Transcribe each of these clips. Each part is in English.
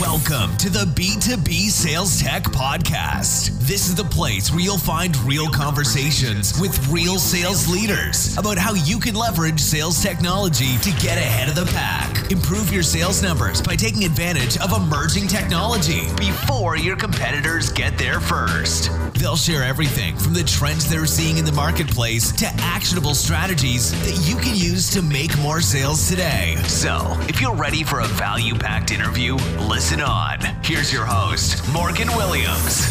Welcome to the B2B Sales Tech Podcast. This is the place where you'll find real conversations with real sales leaders about how you can leverage sales technology to get ahead of the pack. Improve your sales numbers by taking advantage of emerging technology before your competitors get there first. They'll share everything from the trends they're seeing in the marketplace to actionable strategies that you can use to make more sales today. So, if you're ready for a value packed interview, listen Listen on. Here's your host, Morgan Williams.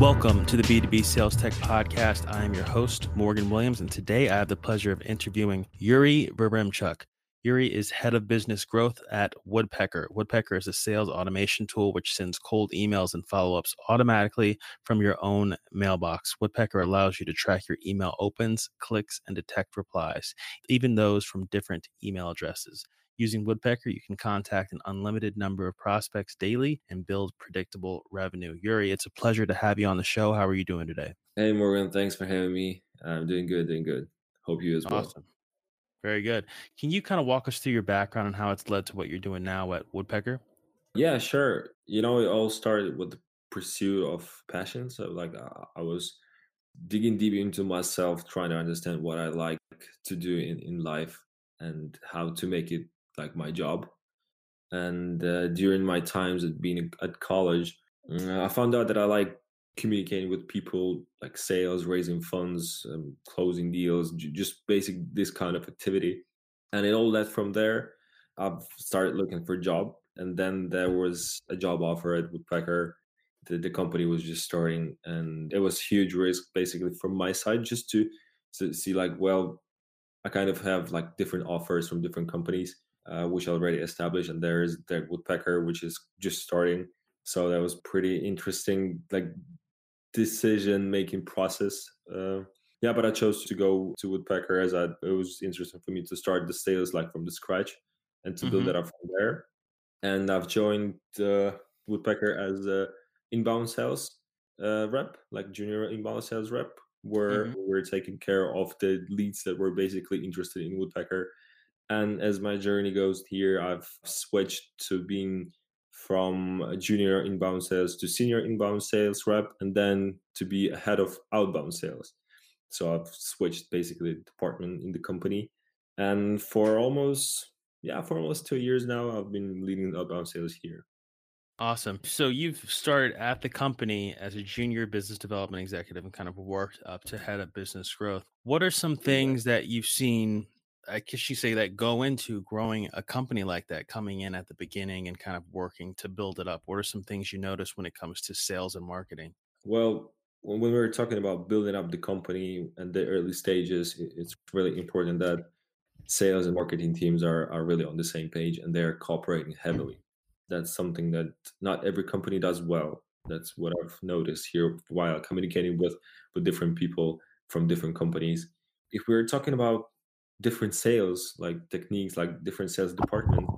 Welcome to the B2B Sales Tech Podcast. I am your host, Morgan Williams, and today I have the pleasure of interviewing Yuri Veremchuk. Yuri is head of business growth at Woodpecker. Woodpecker is a sales automation tool which sends cold emails and follow ups automatically from your own mailbox. Woodpecker allows you to track your email opens, clicks, and detect replies, even those from different email addresses. Using Woodpecker, you can contact an unlimited number of prospects daily and build predictable revenue. Yuri, it's a pleasure to have you on the show. How are you doing today? Hey, Morgan. Thanks for having me. I'm doing good, doing good. Hope you as well. Awesome. Very good. Can you kind of walk us through your background and how it's led to what you're doing now at Woodpecker? Yeah, sure. You know, it all started with the pursuit of passion. So, like, I was digging deep into myself, trying to understand what I like to do in, in life and how to make it like my job. And uh, during my times at being at college, uh, I found out that I like communicating with people, like sales, raising funds, um, closing deals, just basic this kind of activity. And it all led from there. I've started looking for a job, and then there was a job offer at Woodpecker. The, the company was just starting, and it was huge risk basically from my side just to to see like, well, I kind of have like different offers from different companies uh, which already established, and there's the Woodpecker, which is just starting. So that was pretty interesting, like decision making process. Uh, yeah, but I chose to go to Woodpecker as I, it was interesting for me to start the sales like from the scratch and to mm-hmm. build that up from there. And I've joined uh, Woodpecker as a inbound sales uh, rep, like junior inbound sales rep, where mm-hmm. we're taking care of the leads that were basically interested in Woodpecker and as my journey goes here, I've switched to being from junior inbound sales to senior inbound sales rep, and then to be a head of outbound sales. So I've switched basically department in the company. And for almost, yeah, for almost two years now, I've been leading outbound sales here. Awesome. So you've started at the company as a junior business development executive and kind of worked up to head of business growth. What are some things that you've seen I guess you say that go into growing a company like that, coming in at the beginning and kind of working to build it up? What are some things you notice when it comes to sales and marketing? Well, when we were talking about building up the company and the early stages, it's really important that sales and marketing teams are, are really on the same page and they're cooperating heavily. That's something that not every company does well. That's what I've noticed here while communicating with, with different people from different companies. If we're talking about different sales like techniques like different sales department.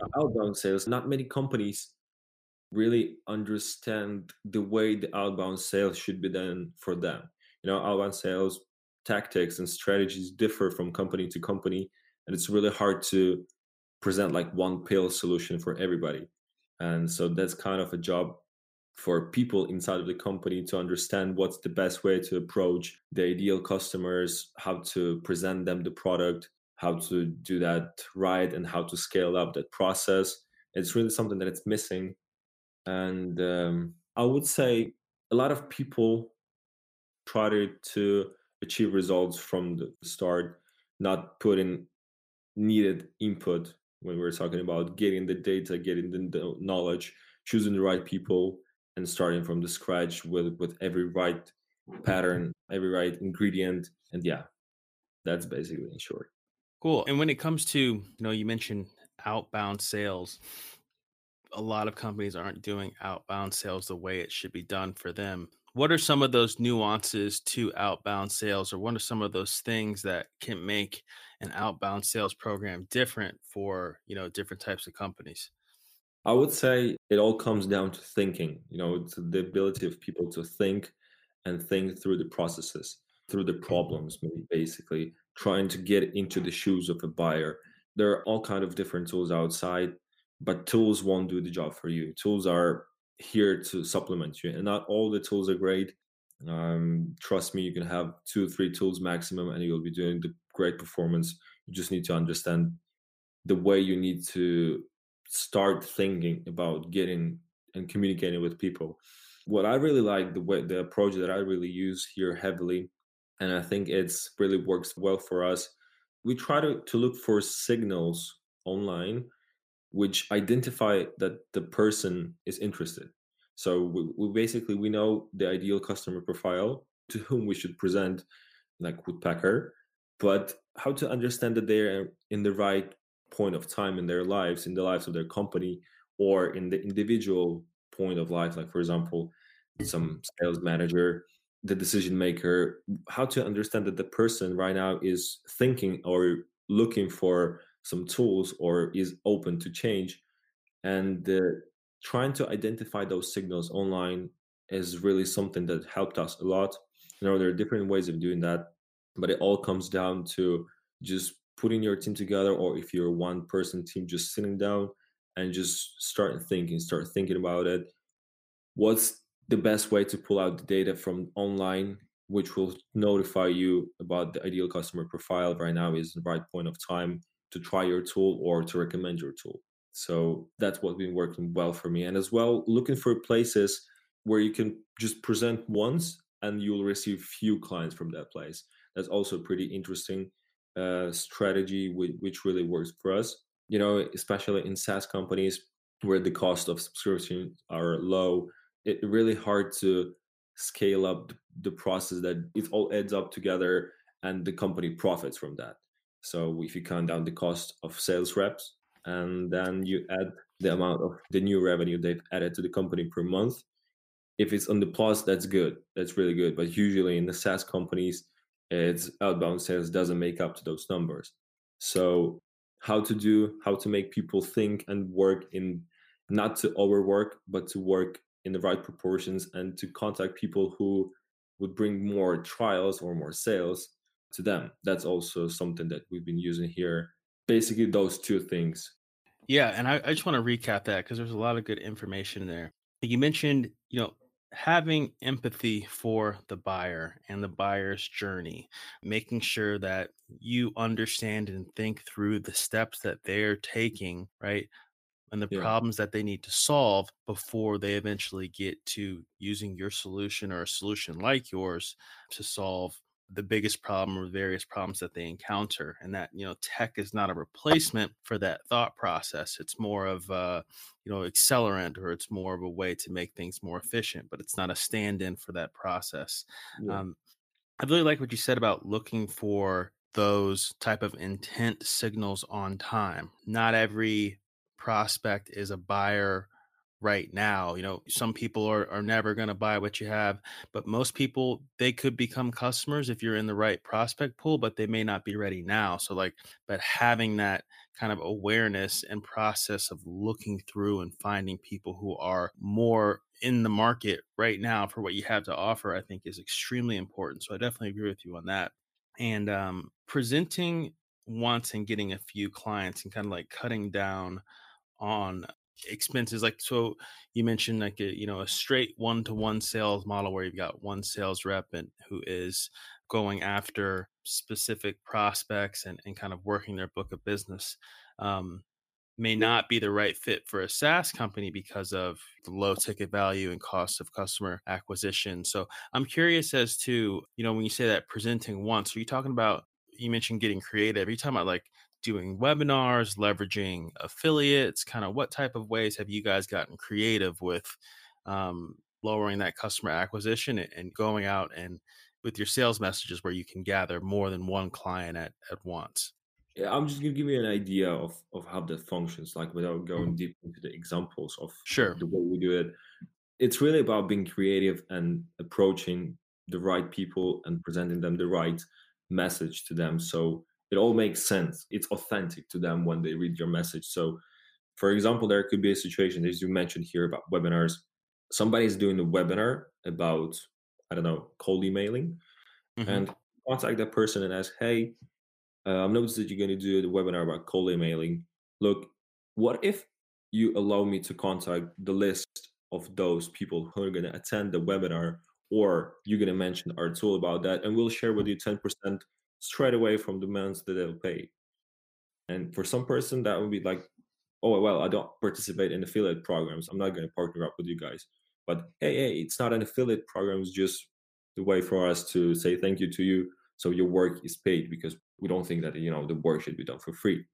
Uh, outbound sales not many companies really understand the way the outbound sales should be done for them. You know outbound sales tactics and strategies differ from company to company and it's really hard to present like one pill solution for everybody. And so that's kind of a job for people inside of the company to understand what's the best way to approach the ideal customers, how to present them the product, how to do that right, and how to scale up that process. It's really something that it's missing. And um, I would say a lot of people try to achieve results from the start, not putting needed input when we're talking about getting the data, getting the knowledge, choosing the right people and starting from the scratch with with every right pattern, every right ingredient, and yeah, that's basically in short. Cool. And when it comes to, you know, you mentioned outbound sales, a lot of companies aren't doing outbound sales the way it should be done for them. What are some of those nuances to outbound sales, or what are some of those things that can make an outbound sales program different for you know different types of companies? I would say it all comes down to thinking. You know, it's the ability of people to think and think through the processes, through the problems, basically trying to get into the shoes of a buyer. There are all kind of different tools outside, but tools won't do the job for you. Tools are here to supplement you, and not all the tools are great. Um, trust me, you can have two, three tools maximum, and you'll be doing the great performance. You just need to understand the way you need to start thinking about getting and communicating with people. What I really like the way the approach that I really use here heavily, and I think it's really works well for us. We try to, to look for signals online which identify that the person is interested. So we, we basically we know the ideal customer profile to whom we should present like Woodpecker, but how to understand that they're in the right point of time in their lives, in the lives of their company, or in the individual point of life, like for example, some sales manager, the decision maker, how to understand that the person right now is thinking or looking for some tools or is open to change. And uh, trying to identify those signals online is really something that helped us a lot. You know, there are different ways of doing that, but it all comes down to just putting your team together, or if you're one person team, just sitting down and just start thinking, start thinking about it. What's the best way to pull out the data from online, which will notify you about the ideal customer profile right now is the right point of time to try your tool or to recommend your tool. So that's what's been working well for me. And as well, looking for places where you can just present once and you'll receive few clients from that place. That's also pretty interesting uh, strategy which, really works for us. You know, especially in SaaS companies where the cost of subscriptions are low, it's really hard to scale up the process that it all adds up together and the company profits from that. So if you count down the cost of sales reps and then you add the amount of the new revenue they've added to the company per month, if it's on the plus, that's good. That's really good. But usually in the SaaS companies, it's outbound sales doesn't make up to those numbers. So how to do, how to make people think and work in not to overwork, but to work in the right proportions and to contact people who would bring more trials or more sales to them. That's also something that we've been using here. Basically, those two things. Yeah, and I, I just want to recap that because there's a lot of good information there. You mentioned, you know, having empathy for the buyer and the buyer's journey, making sure that you understand and think through the steps that they're taking, right? And the yeah. problems that they need to solve before they eventually get to using your solution or a solution like yours to solve the biggest problem or various problems that they encounter and that you know tech is not a replacement for that thought process. It's more of a you know accelerant or it's more of a way to make things more efficient but it's not a stand-in for that process. Yeah. um, i really like what you said about looking for those type of intent signals on time. Not every prospect is a buyer right now. You know, some people are, are never going to buy what you have, but most people, they could become customers if you're in the right prospect pool, but they may not be ready now. So, like, but having that kind of awareness and process of looking through and finding people who are more in the market right now for what you have to offer, I think is extremely important. So, I definitely agree with you on that. And um, presenting once and getting a few clients and kind of like cutting down on expenses like so you mentioned like a you know a straight one-to-one sales model where you've got one sales rep and who is going after specific prospects and, and kind of working their book of business um, may not be the right fit for a SaaS company because of the low ticket value and cost of customer acquisition. So I'm curious as to, you know, when you say that presenting once, are you talking about you mentioned getting creative. Are you talking about like doing webinars, leveraging affiliates? Kind of what type of ways have you guys gotten creative with um, lowering that customer acquisition and going out and with your sales messages where you can gather more than one client at, at once. Yeah, I'm just gonna give you an idea of, of how that functions, like without going Mm-hmm. deep into the examples of Sure. the way we do it. It's really about being creative and approaching the right people and presenting them the right message to them. So it all makes sense. It's authentic to them when they read your message. So for example, there could be a situation, as you mentioned here about webinars. Somebody's doing a webinar about, I don't know, cold emailing Mhm. and contact that person and ask, hey, uh, I've noticed that you're going to do the webinar about cold emailing. Look, what if you allow me to contact the list of those people who are going to attend the webinar, or you're going to mention our tool about that, and we'll share with you 10% straight away from the amounts that they'll pay. And for some person, that would be like, oh, well, I don't participate in affiliate programs. I'm not going to partner up with you guys. But hey, hey, it's not an affiliate program. It's just the way for us to say thank you to you. So your work is paid because we don't think that, you know, the work should be done for free.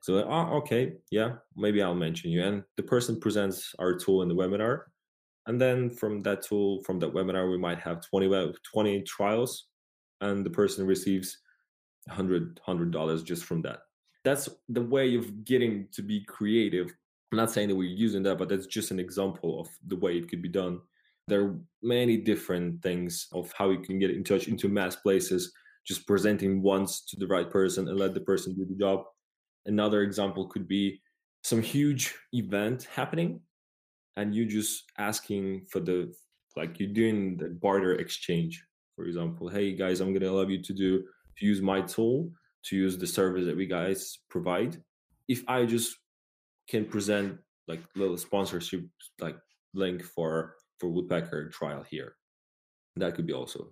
So, oh, okay, yeah, maybe I'll mention you. And the person presents our tool in the webinar. And then from that tool, from that webinar, we might have 20, web- 20 trials and the person receives 100 $100 just from that. That's the way of getting to be creative. I'm not saying that we're using that but that's just an example of the way it could be done. There are many different things of how you can get in touch into mass places just presenting once to the right person and let the person do the job. Another example could be some huge event happening and you just asking for the like you're doing the barter exchange for example hey guys i'm going to allow you to do to use my tool to use the service that we guys provide if i just can present like little sponsorship like link for for woodpecker trial here that could be also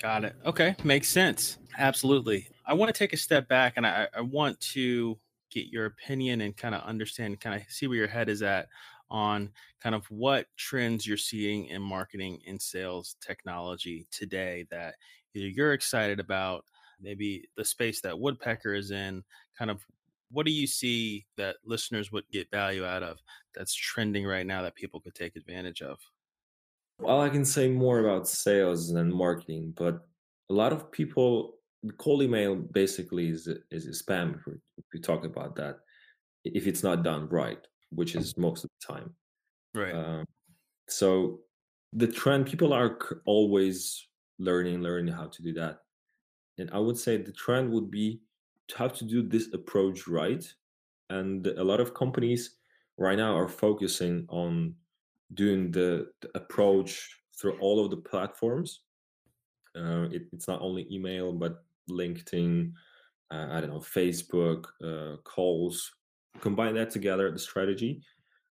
Got it. Okay. Makes sense. Absolutely. I want to take a step back and I, I want to get your opinion and kind of understand, kind of see where your head is at on kind of what trends you're seeing in marketing and sales technology today that either you're excited about, maybe the space that Woodpecker is in, kind of what do you see that listeners would get value out of that's trending right now that people could take advantage of? well i can say more about sales than marketing but a lot of people cold email basically is is spam if we talk about that if it's not done right which is most of the time. Right. Um, so the trend people are always learning learning how to do that. And i would say the trend would be to have to do this approach right. And a lot of companies right now are focusing on doing the, the approach through all of the platforms. Uh, it, it's not only email but linkedin uh, i don't know facebook uh, calls combine that together the strategy.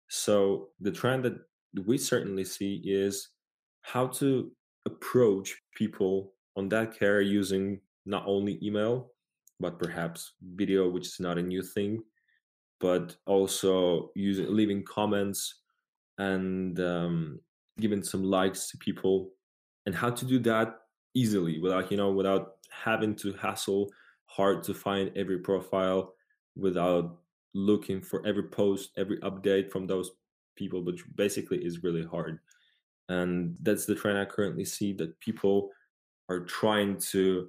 So the trend that we certainly see is how to approach people on that care using not only email, but perhaps video, which is not a new thing, but also using leaving comments and um, giving some likes to people, and how to do that easily without you know without having to hassle hard to find every profile without looking for every post, every update from those people, which basically is really hard. And that's the trend I currently see that people are trying to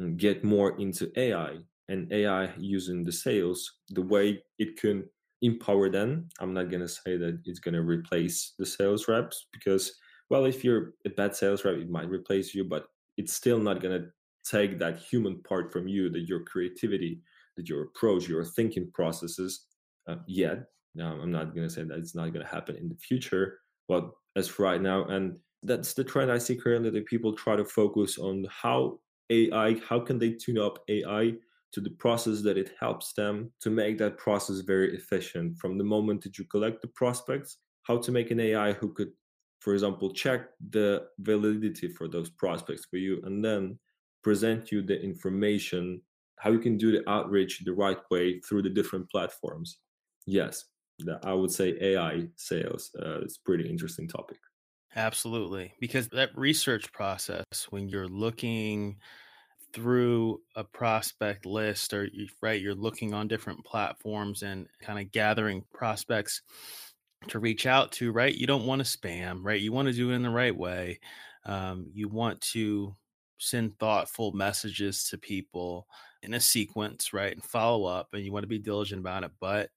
mm, get more into AI and AI using the sales, the way it can empower them. I'm not going to say that it's going to replace the sales reps because, well, if you're a bad sales rep, it might replace you, but it's still not going to take that human part from you, that your creativity, that your approach, your thinking processes uh, yet. Now, I'm not going to say that it's not going to happen in the future, but as for right now, and that's the trend I see currently that people try to focus on how AI, how can they tune up AI to the process that it helps them to make that process very efficient from the moment that you collect the prospects, how to make an AI who could, for example, check the validity for those prospects for you and then present you the information, how you can do the outreach the right way through the different platforms. Yes, I would say AI sales uh, is pretty interesting topic. Absolutely. Because that research process, when you're looking through a prospect list or right, you're looking on different platforms and kind of gathering prospects, to reach out to, right? You don't want to spam, right? You want to do it in the right way. Um, you want to send thoughtful messages to people in a sequence, right? And follow up, and you want to be diligent about it. But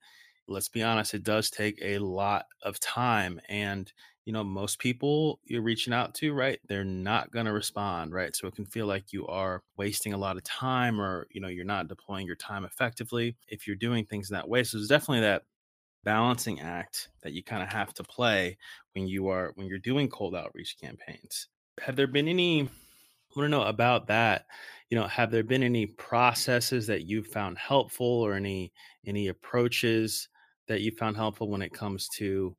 let's be honest, it does take a lot of time. And, you know, most people you're reaching out to, right? They're not going to respond, right? So it can feel like you are wasting a lot of time or, you know, you're not deploying your time effectively if you're doing things in that way. So there's definitely that balancing act that you kind of have to play when you are when you're doing cold outreach campaigns. Have there been any I want to know about that. You know, have there been any processes that you found helpful or any any approaches that you found helpful when it comes to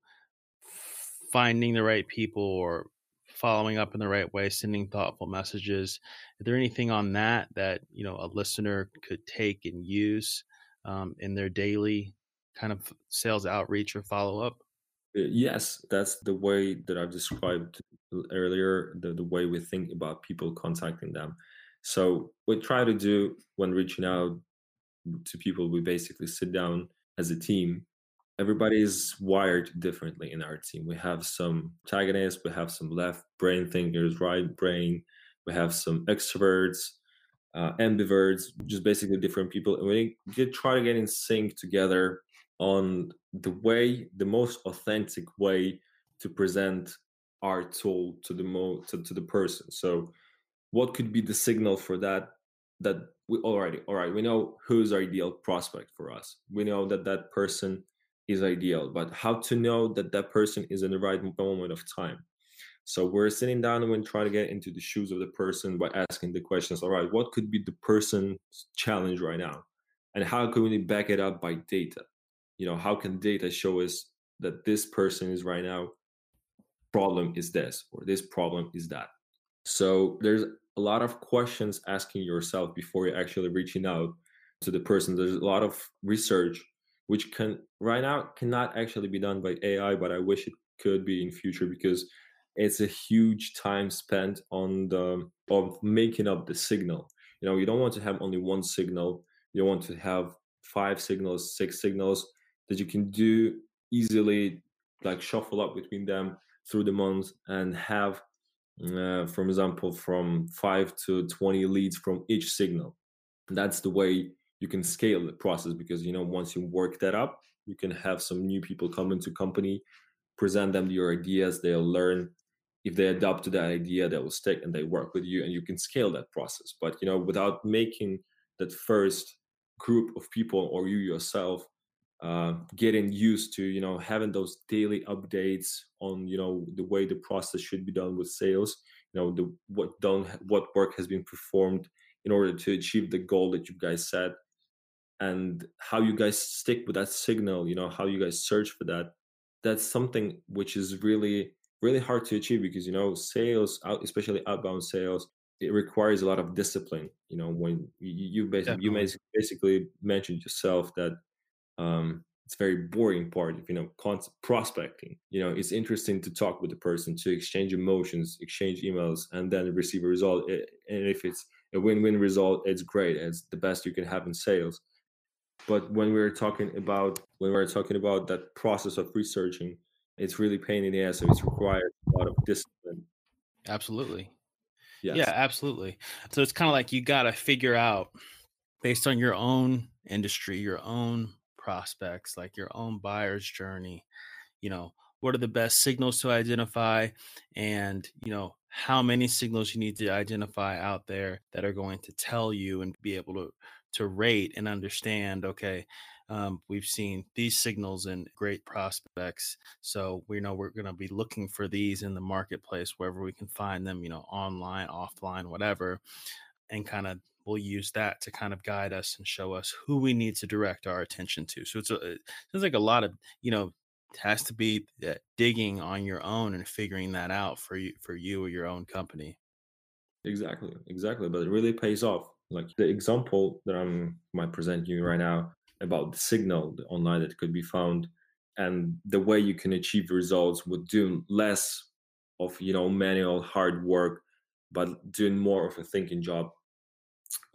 finding the right people or following up in the right way, sending thoughtful messages? Is there anything on that that you know a listener could take and use um, in their daily kind of sales outreach or follow up? Uh, yes, that's the way that I've described earlier, the, the way we think about people contacting them. So, we try to do when reaching out to people, we basically sit down as a team. Everybody is wired differently in our team. We have some protagonists, we have some left brain thinkers, right brain, we have some extroverts, uh, ambiverts, just basically different people. And we try to get in sync together on the way, the most authentic way to present our tool to the mo to, to the person. So what could be the signal for that that we already all right we know who's our ideal prospect for us. We know that that person is ideal but how to know that that person is in the right moment of time? So we're sitting down and we're trying to get into the shoes of the person by asking the questions all right what could be the person's challenge right now? And how can we back it up by data? You know how can data show us that this person is right now problem is this or this problem is that. So there's a lot of questions asking yourself before you're actually reaching out to the person. There's a lot of research which can right now cannot actually be done by ai but i wish it could be in future because it's a huge time spent on the of making up the signal. You know you don't want to have only one signal. You want to have five signals six signals that you can do easily like shuffle up between them through the month and have uh, for example from 5 to 20 leads from each signal. That's the way you can scale the process because you know once you work that up you can have some new people come into company present them your ideas they'll learn. If they adopt to that idea they will stick and they work with you and you can scale that process. But you know without making that first group of people or you yourself uh, getting used to you know having those daily updates on you know the way the process should be done with sales you know the what done what work has been performed in order to achieve the goal that you guys set and how you guys stick with that signal you know how you guys search for that. That's something which is really really hard to achieve because you know sales especially outbound sales it requires a lot of discipline you know when you, you basically you basically mentioned yourself that um, it's very boring part of you know prospecting. You know it's interesting to talk with the person to exchange emotions exchange emails and then receive a result and if it's a win-win result it's great it's the best you can have in sales. But when we're talking about when we're talking about that process of researching it's really pain in the ass so it's required a lot of discipline. Absolutely. Yes. yeah absolutely. So it's kind of like you got to figure out based on your own industry your own prospects, like your own buyer's journey. You know, what are the best signals to identify and, you know, how many signals you need to identify out there that are going to tell you and be able to to rate and understand okay um, we've seen these signals in great prospects so we know we're going to be looking for these in the marketplace wherever we can find them you know online offline whatever and kind of we'll use that to kind of guide us and show us who we need to direct our attention to. So it's a, it sounds like a lot of, you know, has to be uh, digging on your own and figuring that out for you, for you or your own company. Exactly. Exactly. But it really pays off. Like the example that I'm might present you right now about the signal online that could be found and the way you can achieve results with doing less of you know manual hard work but doing more of a thinking job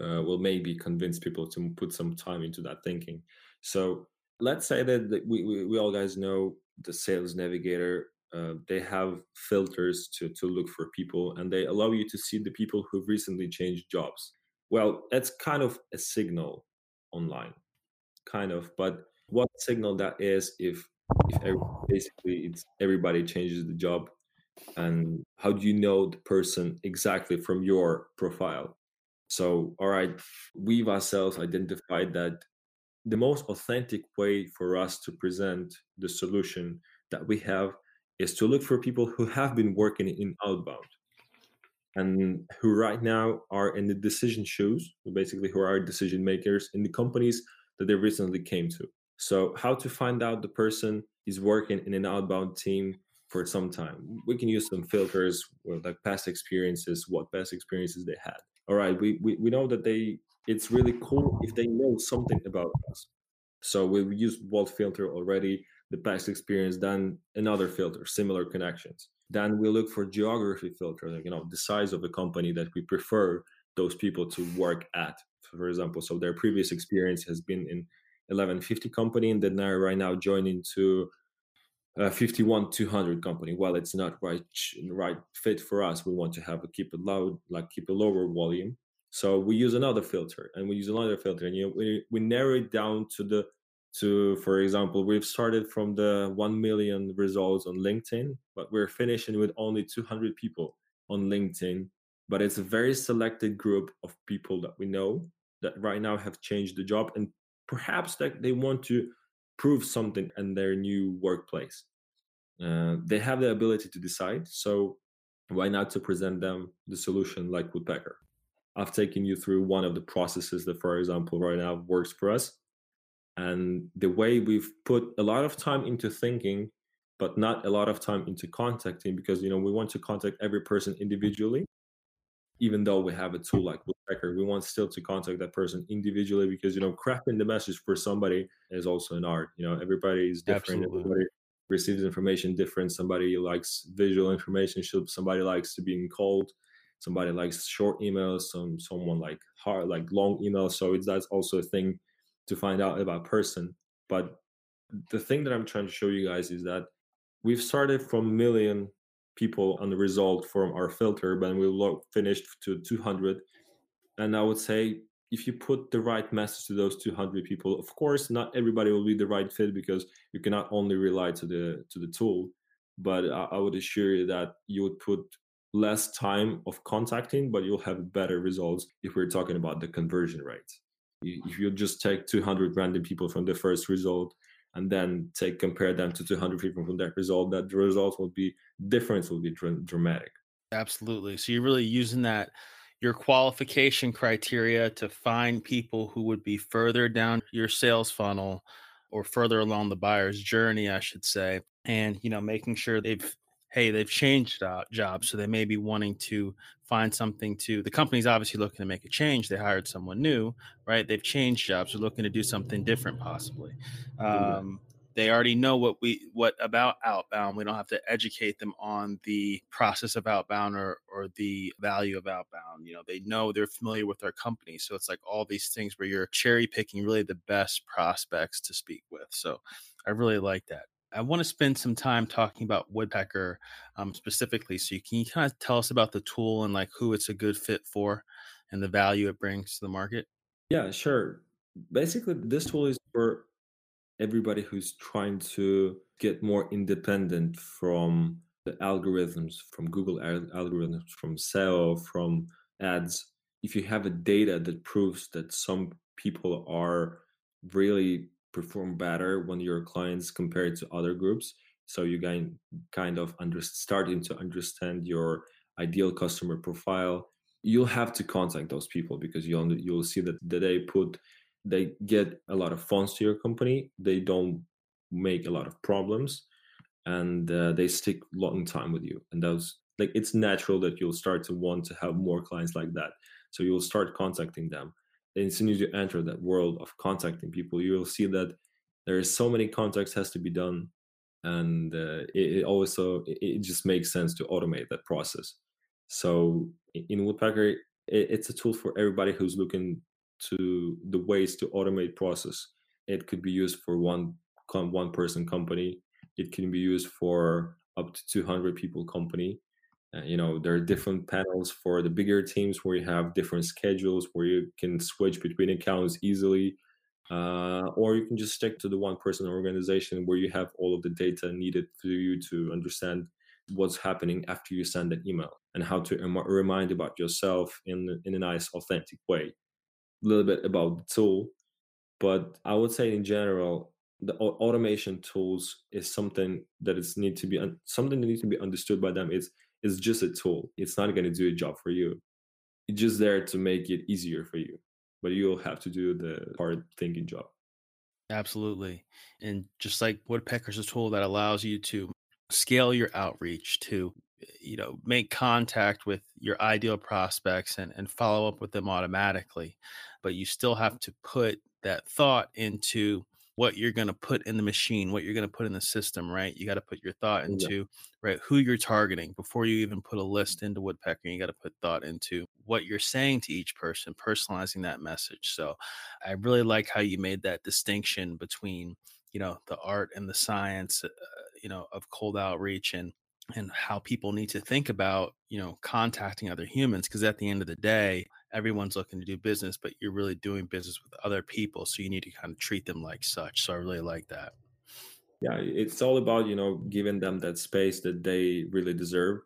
uh, will maybe convince people to put some time into that thinking. So let's say that, we, we, we all guys know the sales navigator uh, they have filters to, to look for people and they allow you to see the people who've recently changed jobs well that's kind of a signal online kind of but what signal that is if if basically it's everybody changes the job and how do you know the person exactly from your profile so all right we've ourselves identified that the most authentic way for us to present the solution that we have is to look for people who have been working in outbound and who right now are in the decision shoes, basically who are decision makers in the companies that they recently came to. So how to find out the person is working in an outbound team for some time. We can use some filters like past experiences, what past experiences they had. All right, we, we, we know that they it's really cool if they know something about us. So we use Vault filter already the past experience, then another filter, similar connections. Then we look for geography filter, like, you know, the size of the company that we prefer those people to work at. For example, so their previous experience has been in 1150 company and then they're right now joining to a 51 200 company. Well, it's not right right fit for us. We want to have a keep it low, like keep a lower volume. So we use another filter and we use another filter and you know, we, we narrow it down to the to for example we've started from the 1 million results on linkedin but we're finishing with only 200 people on linkedin but it's a very selected group of people that we know that right now have changed the job and perhaps that they want to prove something in their new workplace. Uh, they have the ability to decide so why not to present them the solution like woodpecker? I've taken you through one of the processes that for example right now works for us and the way we've put a lot of time into thinking but not a lot of time into contacting because you know we want to contact every person individually even though we have a tool like woodpecker we want still to contact that person individually because you know crafting the message for somebody is also an art you know everybody is different Absolutely. everybody receives information different somebody likes visual information somebody likes to being called somebody likes short emails some someone like hard like long emails so it's that's also a thing to find out about person. But the thing that I'm trying to show you guys is that we've started from million people on the result from our filter, but we finished to 200. And I would say if you put the right message to those 200 people, of course, not everybody will be the right fit because you cannot only rely to the to the tool. But I, I would assure you that you would put less time of contacting, but you'll have better results if we're talking about the conversion rate if you just take 200 random people from the first result and then take compare them to 200 people from that result that the result will be difference will be dr- dramatic absolutely so you're really using that your qualification criteria to find people who would be further down your sales funnel or further along the buyer's journey i should say and you know making sure they've hey, they've changed uh, jobs, so they may be wanting to find something to. The company's obviously looking to make a change. They hired someone new, right? They've changed jobs. They're looking to do something different, possibly. Um, they already know what we what about outbound. We don't have to educate them on the process of outbound or or the value of outbound. You know, they know they're familiar with our company. So it's like all these things where you're cherry picking really the best prospects to speak with. So I really like that. I want to spend some time talking about Woodpecker um, specifically. So, you, can you kind of tell us about the tool and like who it's a good fit for and the value it brings to the market? Yeah, sure. Basically, this tool is for everybody who's trying to get more independent from the algorithms, from Google algorithms, from SEO, from ads. If you have a data that proves that some people are really perform better when your clients compared to other groups so you can kind of under, starting to understand your ideal customer profile you'll have to contact those people because you'll you'll see that, that they put they get a lot of funds to your company they don't make a lot of problems and uh, they stick long time with you and those like it's natural that you'll start to want to have more clients like that so you'll start contacting them And as soon as you enter that world of contacting people, you will see that there is so many contacts has to be done, and uh, it, it, also it, it, just makes sense to automate that process. So in Woodpecker, it, it's a tool for everybody who's looking to the ways to automate process. It could be used for one one person company. it can be used for up to 200 people company uh, you know there are different panels for the bigger teams where you have different schedules where you can switch between accounts easily uh, or you can just stick to the one person organization where you have all of the data needed for you to understand what's happening after you send an email and how to em- remind about yourself in in a nice authentic way little bit about the tool but i would say in general the automation tools is something that is need to be something that needs to be understood by them. It's is just a tool. It's not going to do a job for you. It's just there to make it easier for you but you'll have to do the hard thinking job. Absolutely and just like woodpecker's a tool that allows you to scale your outreach to you know make contact with your ideal prospects and, and follow up with them automatically but you still have to put that thought into what you're going to put in the machine, what you're going to put in the system, right? You got to put your thought into yeah. right who you're targeting before you even put a list into Woodpecker. You got to put thought into what you're saying to each person, personalizing that message. So, I really like how you made that distinction between you know the art and the science, uh, you know, of cold outreach and and how people need to think about you know contacting other humans because at the end of the day everyone's looking to do business, but you're really doing business with other people. So you need to kind of treat them like such. So I really like that. Yeah, it's all about, you know, giving them that space that they really deserve.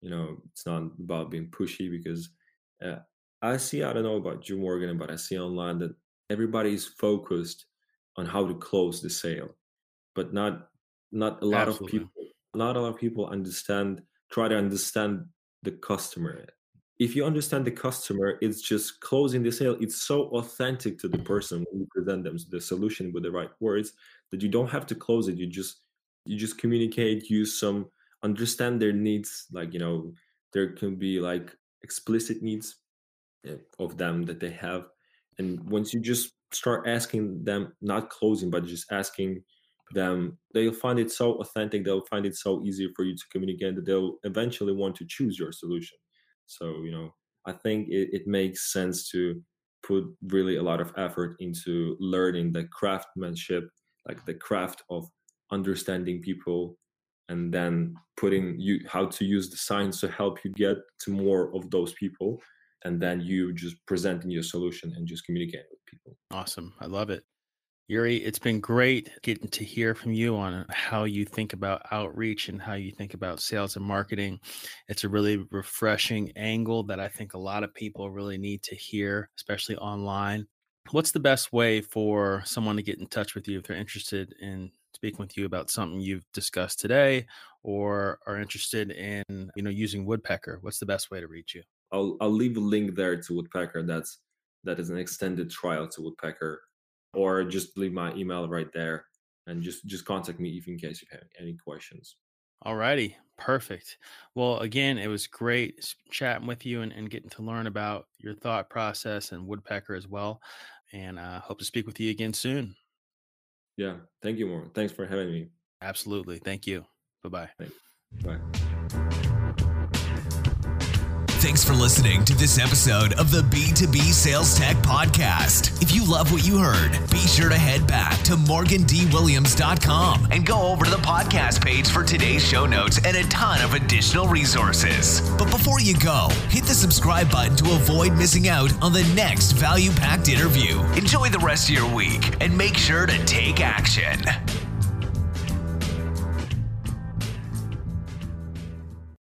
You know, it's not about being pushy because uh, I see, I don't know about jim Morgan, but I see online that everybody's focused on how to close the sale, but not not a lot Absolutely. of people not a lot of people understand try to understand the customer if you understand the customer, it's just closing the sale. It's so authentic to the person when you present them the solution with the right words that you don't have to close it. You just you just communicate, use some understand their needs. Like you know, there can be like explicit needs eh, of them that they have, and once you just start asking them, not closing, but just asking them, they'll find it so authentic. They'll find it so easy for you to communicate that they'll eventually want to choose your solution. So, you know, I think it, it makes sense to put really a lot of effort into learning the craftsmanship, like the craft of understanding people and then putting you how to use the science to help you get to more of those people and then you just presenting your solution and just communicating with people awesome i love it Yuri, it's been great getting to hear from you on uh, how you think about outreach and how you think about sales and marketing. It's a really refreshing angle that I think a lot of people really need to hear, especially online. What's the best way for someone to get in touch with you if they're interested in speaking with you about something you've discussed today or are interested in, you know, using Woodpecker? What's the best way to reach you? I'll I'll leave a link there to Woodpecker. That's that is an extended trial to Woodpecker or just leave my email right there and just just contact me if in case you have any questions. All righty, perfect. Well, again, it was great chatting with you and, and, getting to learn about your thought process and Woodpecker as well. And uh, hope to speak with you again soon. Yeah, thank you, more. Thanks for having me. Absolutely, thank you. Bye bye. Bye. Thanks for listening to this episode of the B2B Sales Tech Podcast. If you love what you heard, be sure to head back to morgandwilliams.com and go over to the podcast page for today's show notes and a ton of additional resources. But before you go, hit the subscribe button to avoid missing out on the next value packed interview. Enjoy the rest of your week and make sure to take action.